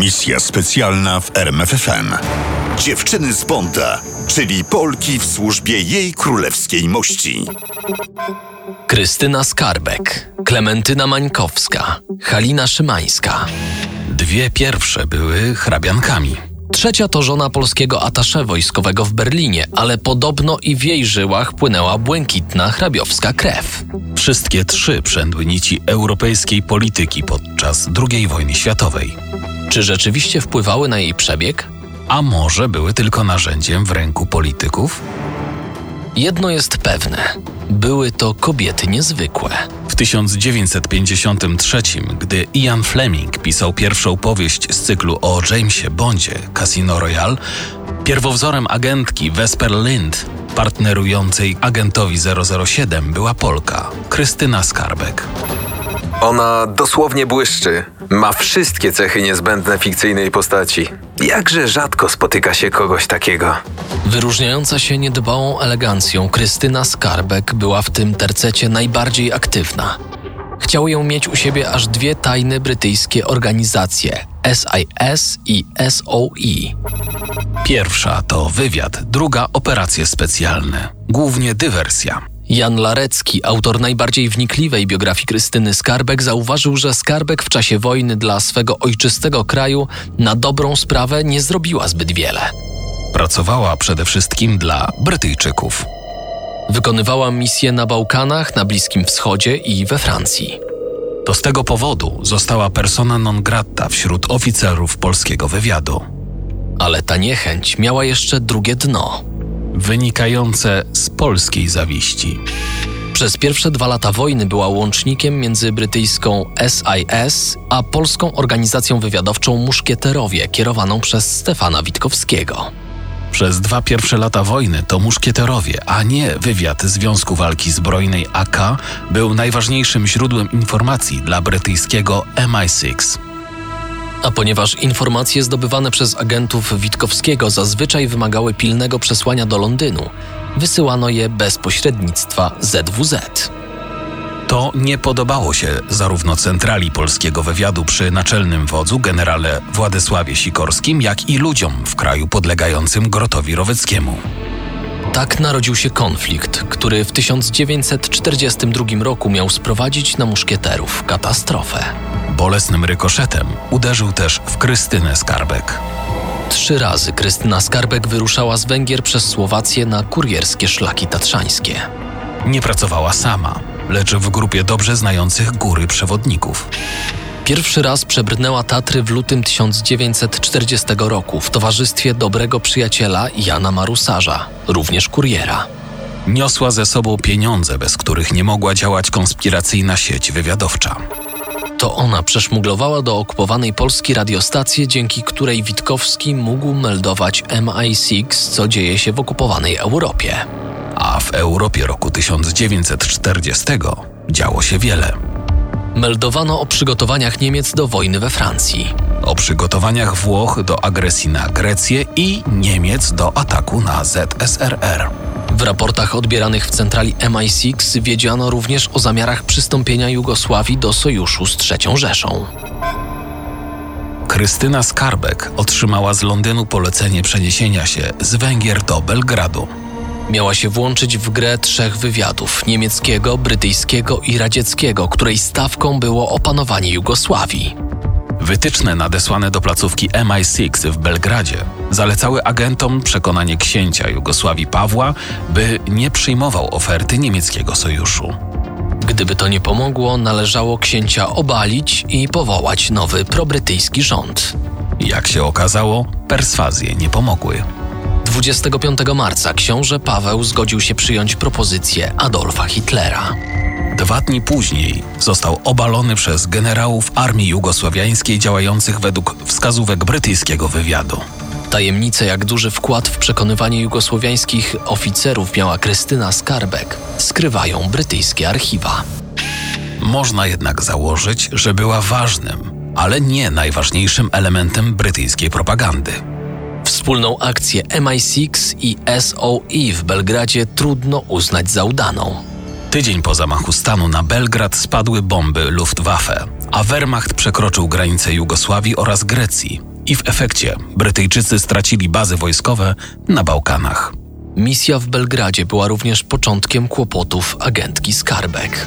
Misja specjalna w RMFFM. Dziewczyny z Bonda, czyli Polki w służbie jej królewskiej mości. Krystyna Skarbek, Klementyna Mańkowska, Halina Szymańska. Dwie pierwsze były hrabiankami. Trzecia to żona polskiego atasze wojskowego w Berlinie, ale podobno i w jej żyłach płynęła błękitna hrabiowska krew. Wszystkie trzy przędły nici europejskiej polityki podczas II wojny światowej. Czy rzeczywiście wpływały na jej przebieg? A może były tylko narzędziem w ręku polityków? Jedno jest pewne: były to kobiety niezwykłe. W 1953, gdy Ian Fleming pisał pierwszą powieść z cyklu o Jamesie Bondzie, Casino Royale, pierwowzorem agentki Vesper Lind, partnerującej agentowi 007, była Polka, Krystyna Skarbek. Ona dosłownie błyszczy. Ma wszystkie cechy niezbędne fikcyjnej postaci. Jakże rzadko spotyka się kogoś takiego. Wyróżniająca się niedbałą elegancją, Krystyna Skarbek była w tym tercecie najbardziej aktywna. Chciały ją mieć u siebie aż dwie tajne brytyjskie organizacje SIS i SOE. Pierwsza to wywiad, druga operacje specjalne, głównie dywersja. Jan Larecki, autor najbardziej wnikliwej biografii Krystyny Skarbek, zauważył, że Skarbek w czasie wojny dla swego ojczystego kraju na dobrą sprawę nie zrobiła zbyt wiele. Pracowała przede wszystkim dla Brytyjczyków. Wykonywała misje na Bałkanach, na Bliskim Wschodzie i we Francji. To z tego powodu została persona non grata wśród oficerów polskiego wywiadu. Ale ta niechęć miała jeszcze drugie dno. Wynikające z polskiej zawiści. Przez pierwsze dwa lata wojny była łącznikiem między brytyjską SIS a polską organizacją wywiadowczą Muszkieterowie, kierowaną przez Stefana Witkowskiego. Przez dwa pierwsze lata wojny to muszkieterowie, a nie wywiad Związku Walki Zbrojnej AK był najważniejszym źródłem informacji dla brytyjskiego MI6. A ponieważ informacje zdobywane przez agentów Witkowskiego zazwyczaj wymagały pilnego przesłania do Londynu, wysyłano je bez pośrednictwa ZWZ. To nie podobało się zarówno centrali polskiego wywiadu przy naczelnym wodzu generale Władysławie Sikorskim, jak i ludziom w kraju podlegającym Grotowi Roweckiemu. Tak narodził się konflikt, który w 1942 roku miał sprowadzić na muszkieterów katastrofę. Bolesnym rykoszetem uderzył też w Krystynę Skarbek. Trzy razy Krystyna Skarbek wyruszała z Węgier przez Słowację na kurierskie szlaki tatrzańskie. Nie pracowała sama, lecz w grupie dobrze znających góry przewodników. Pierwszy raz przebrnęła Tatry w lutym 1940 roku w towarzystwie dobrego przyjaciela Jana Marusarza, również kuriera. Niosła ze sobą pieniądze, bez których nie mogła działać konspiracyjna sieć wywiadowcza. To ona przeszmuglowała do okupowanej Polski radiostację, dzięki której Witkowski mógł meldować MI6, co dzieje się w okupowanej Europie. A w Europie roku 1940 działo się wiele. Meldowano o przygotowaniach Niemiec do wojny we Francji. O przygotowaniach Włoch do agresji na Grecję i Niemiec do ataku na ZSRR. W raportach odbieranych w centrali MI6 wiedziano również o zamiarach przystąpienia Jugosławii do sojuszu z III Rzeszą. Krystyna Skarbek otrzymała z Londynu polecenie przeniesienia się z Węgier do Belgradu. Miała się włączyć w grę trzech wywiadów niemieckiego, brytyjskiego i radzieckiego, której stawką było opanowanie Jugosławii. Wytyczne nadesłane do placówki MI6 w Belgradzie zalecały agentom przekonanie księcia Jugosławii Pawła, by nie przyjmował oferty niemieckiego sojuszu. Gdyby to nie pomogło, należało księcia obalić i powołać nowy probrytyjski rząd. Jak się okazało, perswazje nie pomogły. 25 marca książę Paweł zgodził się przyjąć propozycję Adolfa Hitlera. Dwa dni później został obalony przez generałów armii jugosławiańskiej działających według wskazówek brytyjskiego wywiadu. Tajemnicę, jak duży wkład w przekonywanie jugosłowiańskich oficerów miała Krystyna Skarbek, skrywają brytyjskie archiwa. Można jednak założyć, że była ważnym, ale nie najważniejszym elementem brytyjskiej propagandy. Wspólną akcję MI6 i SOE w Belgradzie trudno uznać za udaną. Tydzień po zamachu stanu na Belgrad spadły bomby Luftwaffe, a Wehrmacht przekroczył granice Jugosławii oraz Grecji, i w efekcie Brytyjczycy stracili bazy wojskowe na Bałkanach. Misja w Belgradzie była również początkiem kłopotów agentki Skarbek.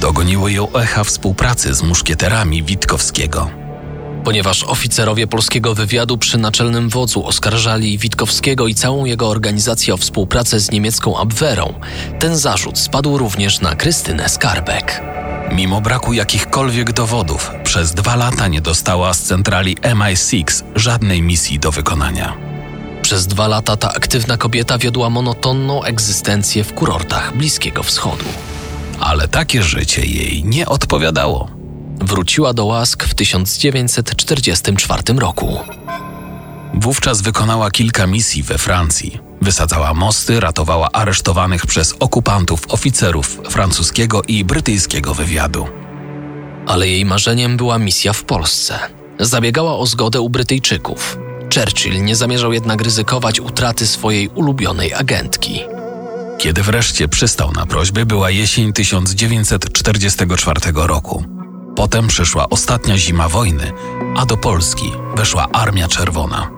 Dogoniły ją echa współpracy z muszkieterami Witkowskiego. Ponieważ oficerowie polskiego wywiadu przy naczelnym wodzu oskarżali Witkowskiego i całą jego organizację o współpracę z niemiecką Abwehrą, ten zarzut spadł również na Krystynę Skarbek. Mimo braku jakichkolwiek dowodów, przez dwa lata nie dostała z centrali MI6 żadnej misji do wykonania. Przez dwa lata ta aktywna kobieta wiodła monotonną egzystencję w kurortach Bliskiego Wschodu. Ale takie życie jej nie odpowiadało. Wróciła do łask w 1944 roku. Wówczas wykonała kilka misji we Francji. Wysadzała mosty, ratowała aresztowanych przez okupantów oficerów francuskiego i brytyjskiego wywiadu. Ale jej marzeniem była misja w Polsce. Zabiegała o zgodę u Brytyjczyków. Churchill nie zamierzał jednak ryzykować utraty swojej ulubionej agentki. Kiedy wreszcie przystał na prośby, była jesień 1944 roku. Potem przyszła ostatnia zima wojny, a do Polski weszła Armia Czerwona.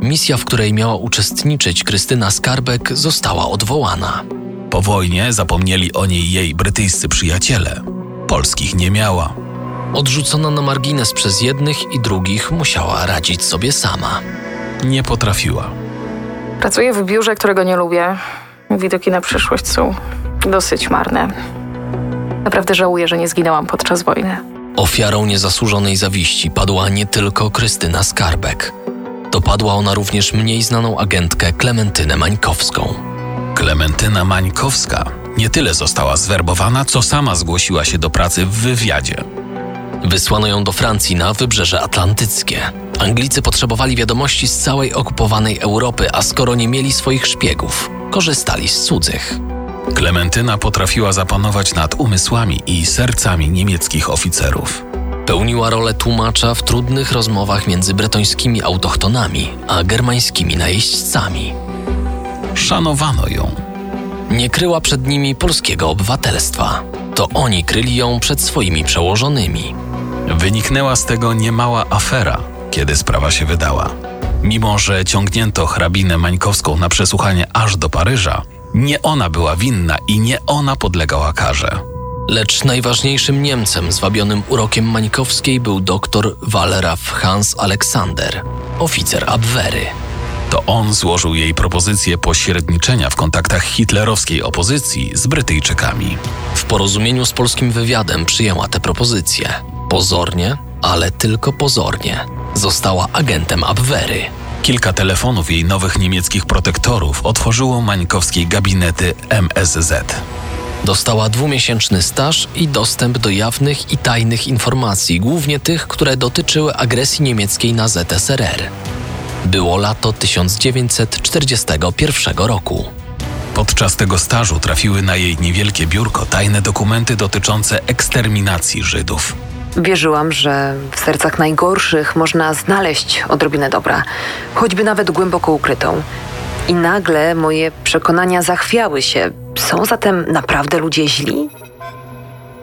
Misja, w której miała uczestniczyć Krystyna Skarbek, została odwołana. Po wojnie zapomnieli o niej jej brytyjscy przyjaciele. Polskich nie miała. Odrzucona na margines przez jednych i drugich, musiała radzić sobie sama. Nie potrafiła. Pracuję w biurze, którego nie lubię. Widoki na przyszłość są dosyć marne. Naprawdę żałuję, że nie zginęłam podczas wojny. Ofiarą niezasłużonej zawiści padła nie tylko Krystyna Skarbek. Dopadła ona również mniej znaną agentkę Klementynę Mańkowską. Klementyna Mańkowska nie tyle została zwerbowana, co sama zgłosiła się do pracy w wywiadzie. Wysłano ją do Francji na wybrzeże atlantyckie. Anglicy potrzebowali wiadomości z całej okupowanej Europy, a skoro nie mieli swoich szpiegów, korzystali z cudzych. Klementyna potrafiła zapanować nad umysłami i sercami niemieckich oficerów. Pełniła rolę tłumacza w trudnych rozmowach między bretońskimi autochtonami a germańskimi najeźdźcami. Szanowano ją. Nie kryła przed nimi polskiego obywatelstwa. To oni kryli ją przed swoimi przełożonymi. Wyniknęła z tego niemała afera, kiedy sprawa się wydała. Mimo, że ciągnięto hrabinę Mańkowską na przesłuchanie aż do Paryża, nie ona była winna i nie ona podlegała karze. Lecz najważniejszym Niemcem zwabionym urokiem Mańkowskiej był doktor Walraff Hans Alexander, oficer Abwehry. To on złożył jej propozycję pośredniczenia w kontaktach hitlerowskiej opozycji z Brytyjczykami. W porozumieniu z polskim wywiadem przyjęła tę propozycję. Pozornie, ale tylko pozornie. Została agentem Abwehry. Kilka telefonów jej nowych niemieckich protektorów otworzyło Mańkowskiej gabinety MSZ. Dostała dwumiesięczny staż i dostęp do jawnych i tajnych informacji, głównie tych, które dotyczyły agresji niemieckiej na ZSRR. Było lato 1941 roku. Podczas tego stażu trafiły na jej niewielkie biurko tajne dokumenty dotyczące eksterminacji Żydów. Wierzyłam, że w sercach najgorszych można znaleźć odrobinę dobra, choćby nawet głęboko ukrytą. I nagle moje przekonania zachwiały się. Są zatem naprawdę ludzie źli?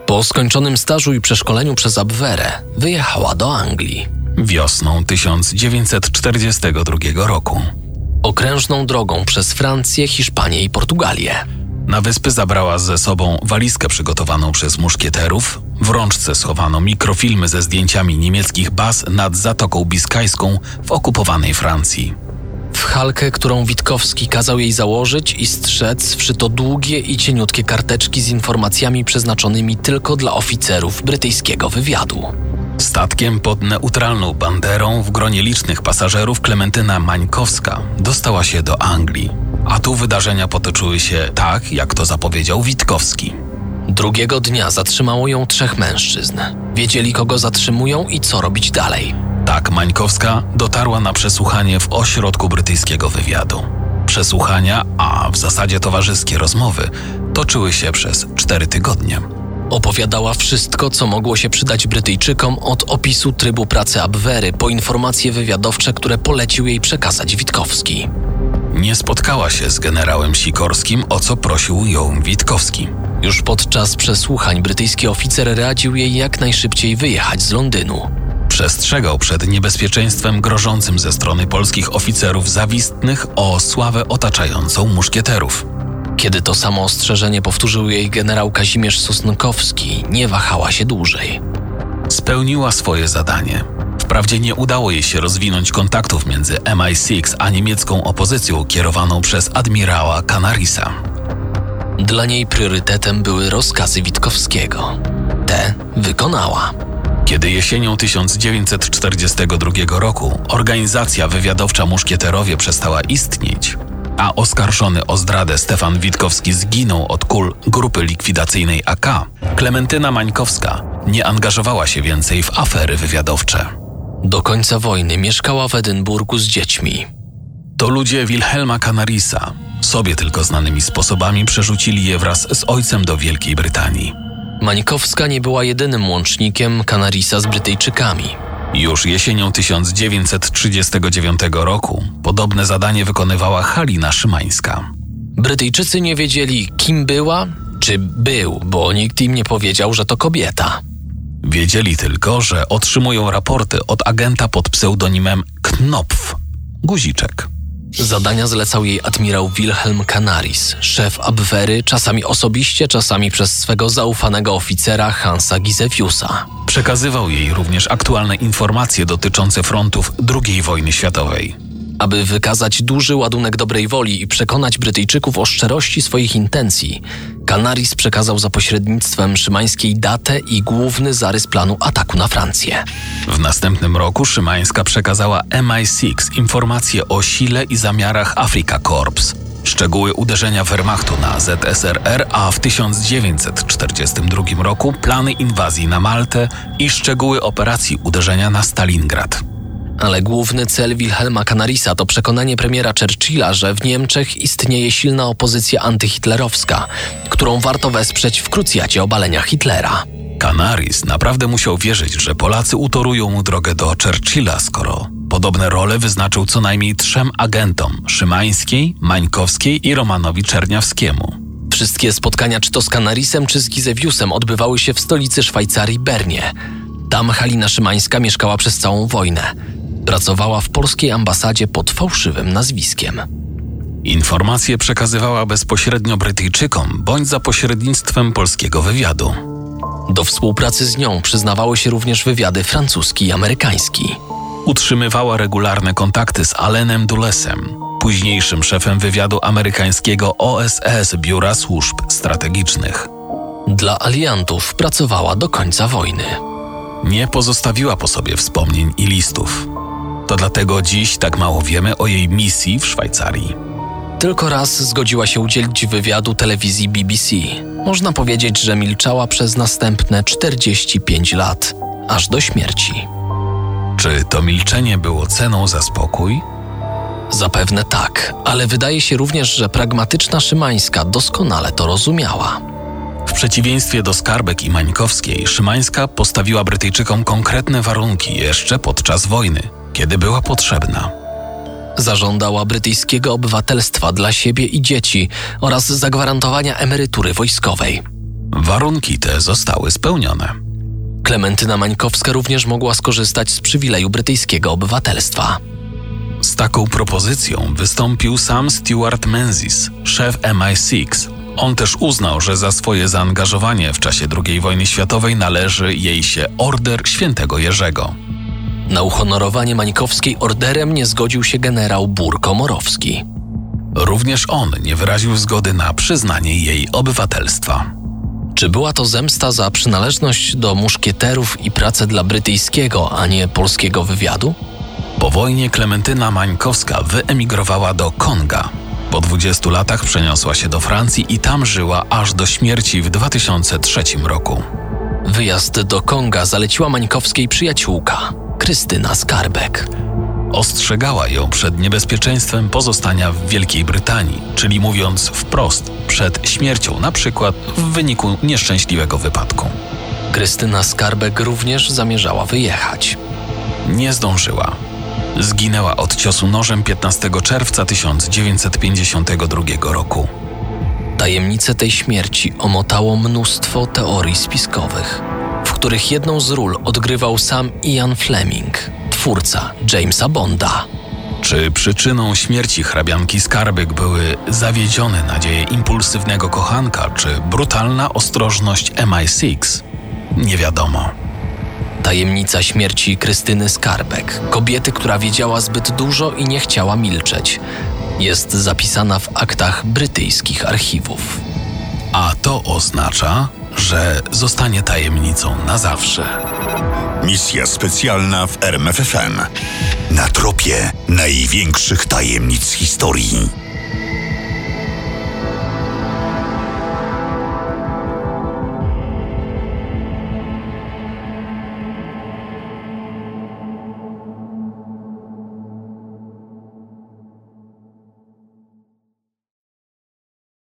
Po skończonym stażu i przeszkoleniu przez Abwehrę wyjechała do Anglii. Wiosną 1942 roku. Okrężną drogą przez Francję, Hiszpanię i Portugalię. Na wyspy zabrała ze sobą walizkę przygotowaną przez muszkieterów, w rączce schowano mikrofilmy ze zdjęciami niemieckich baz nad Zatoką Biskajską w okupowanej Francji. W halkę, którą Witkowski kazał jej założyć i strzec, wszyto długie i cieniutkie karteczki z informacjami przeznaczonymi tylko dla oficerów brytyjskiego wywiadu. Statkiem pod neutralną banderą w gronie licznych pasażerów Klementyna Mańkowska dostała się do Anglii. A tu wydarzenia potoczyły się tak, jak to zapowiedział Witkowski. Drugiego dnia zatrzymało ją trzech mężczyzn. Wiedzieli, kogo zatrzymują i co robić dalej. Tak Mańkowska dotarła na przesłuchanie w ośrodku brytyjskiego wywiadu. Przesłuchania, a w zasadzie towarzyskie rozmowy, toczyły się przez cztery tygodnie. Opowiadała wszystko, co mogło się przydać Brytyjczykom od opisu trybu pracy Abwery po informacje wywiadowcze, które polecił jej przekazać Witkowski. Nie spotkała się z generałem Sikorskim, o co prosił ją Witkowski. Już podczas przesłuchań brytyjski oficer radził jej jak najszybciej wyjechać z Londynu. Przestrzegał przed niebezpieczeństwem grożącym ze strony polskich oficerów zawistnych o sławę otaczającą muszkieterów. Kiedy to samo ostrzeżenie powtórzył jej generał Kazimierz Sosnkowski, nie wahała się dłużej. Spełniła swoje zadanie. Wprawdzie nie udało jej się rozwinąć kontaktów między MI6 a niemiecką opozycją kierowaną przez admirała Canarisa. Dla niej priorytetem były rozkazy Witkowskiego. Te wykonała. Kiedy jesienią 1942 roku organizacja wywiadowcza Muszkieterowie przestała istnieć, a oskarżony o zdradę Stefan Witkowski zginął od kul grupy likwidacyjnej AK, Klementyna Mańkowska nie angażowała się więcej w afery wywiadowcze. Do końca wojny mieszkała w Edynburgu z dziećmi. To ludzie Wilhelma Canarisa, sobie tylko znanymi sposobami przerzucili je wraz z ojcem do Wielkiej Brytanii. Mańkowska nie była jedynym łącznikiem Canarisa z Brytyjczykami. Już jesienią 1939 roku podobne zadanie wykonywała Halina Szymańska. Brytyjczycy nie wiedzieli, kim była czy był, bo nikt im nie powiedział, że to kobieta. Wiedzieli tylko, że otrzymują raporty od agenta pod pseudonimem Knopf, guziczek. Zadania zlecał jej admirał Wilhelm Canaris, szef Abwehry, czasami osobiście, czasami przez swego zaufanego oficera Hansa Giseviusa. Przekazywał jej również aktualne informacje dotyczące frontów II wojny światowej. Aby wykazać duży ładunek dobrej woli i przekonać Brytyjczyków o szczerości swoich intencji, Canaris przekazał za pośrednictwem Szymańskiej datę i główny zarys planu ataku na Francję. W następnym roku Szymańska przekazała MI6 informacje o sile i zamiarach Afrika Corps, szczegóły uderzenia Wehrmachtu na ZSRR, a w 1942 roku plany inwazji na Maltę i szczegóły operacji uderzenia na Stalingrad. Ale główny cel Wilhelma Canarisa to przekonanie premiera Churchilla, że w Niemczech istnieje silna opozycja antyhitlerowska, którą warto wesprzeć w krucjacie obalenia Hitlera. Canaris naprawdę musiał wierzyć, że Polacy utorują mu drogę do Churchilla, skoro podobne role wyznaczył co najmniej trzem agentom Szymańskiej, Mańkowskiej i Romanowi Czerniawskiemu. Wszystkie spotkania czy to z Canarisem, czy z Gizewiusem odbywały się w stolicy Szwajcarii Bernie. Tam Halina Szymańska mieszkała przez całą wojnę. Pracowała w polskiej ambasadzie pod fałszywym nazwiskiem. Informacje przekazywała bezpośrednio Brytyjczykom bądź za pośrednictwem polskiego wywiadu. Do współpracy z nią przyznawały się również wywiady francuski i amerykański. Utrzymywała regularne kontakty z Allenem Dulesem, późniejszym szefem wywiadu amerykańskiego OSS Biura Służb Strategicznych. Dla aliantów pracowała do końca wojny. Nie pozostawiła po sobie wspomnień i listów. To dlatego dziś tak mało wiemy o jej misji w Szwajcarii. Tylko raz zgodziła się udzielić wywiadu telewizji BBC. Można powiedzieć, że milczała przez następne 45 lat, aż do śmierci. Czy to milczenie było ceną za spokój? Zapewne tak, ale wydaje się również, że pragmatyczna Szymańska doskonale to rozumiała. W przeciwieństwie do Skarbek i Mańkowskiej, Szymańska postawiła Brytyjczykom konkretne warunki jeszcze podczas wojny, kiedy była potrzebna. Zażądała brytyjskiego obywatelstwa dla siebie i dzieci oraz zagwarantowania emerytury wojskowej. Warunki te zostały spełnione. Klementyna Mańkowska również mogła skorzystać z przywileju brytyjskiego obywatelstwa. Z taką propozycją wystąpił sam Stuart Menzies, szef MI6. On też uznał, że za swoje zaangażowanie w czasie II wojny światowej należy jej się Order Świętego Jerzego. Na uhonorowanie Mańkowskiej orderem nie zgodził się generał Bur Komorowski. Również on nie wyraził zgody na przyznanie jej obywatelstwa. Czy była to zemsta za przynależność do muszkieterów i pracę dla brytyjskiego, a nie polskiego wywiadu? Po wojnie Klementyna Mańkowska wyemigrowała do Konga. Po 20 latach przeniosła się do Francji i tam żyła aż do śmierci w 2003 roku. Wyjazd do Konga zaleciła Mańkowskiej przyjaciółka, Krystyna Skarbek. Ostrzegała ją przed niebezpieczeństwem pozostania w Wielkiej Brytanii, czyli mówiąc wprost, przed śmiercią, na przykład w wyniku nieszczęśliwego wypadku. Krystyna Skarbek również zamierzała wyjechać. Nie zdążyła. Zginęła od ciosu nożem 15 czerwca 1952 roku. Tajemnicę tej śmierci omotało mnóstwo teorii spiskowych. W których jedną z ról odgrywał sam Ian Fleming, twórca Jamesa Bonda. Czy przyczyną śmierci hrabianki Skarbek były zawiedzione nadzieje impulsywnego kochanka, czy brutalna ostrożność MI6? Nie wiadomo. Tajemnica śmierci Krystyny Skarbek, kobiety, która wiedziała zbyt dużo i nie chciała milczeć, jest zapisana w aktach brytyjskich archiwów. A to oznacza, że zostanie tajemnicą na zawsze. Misja specjalna w RMFFM. Na tropie największych tajemnic historii.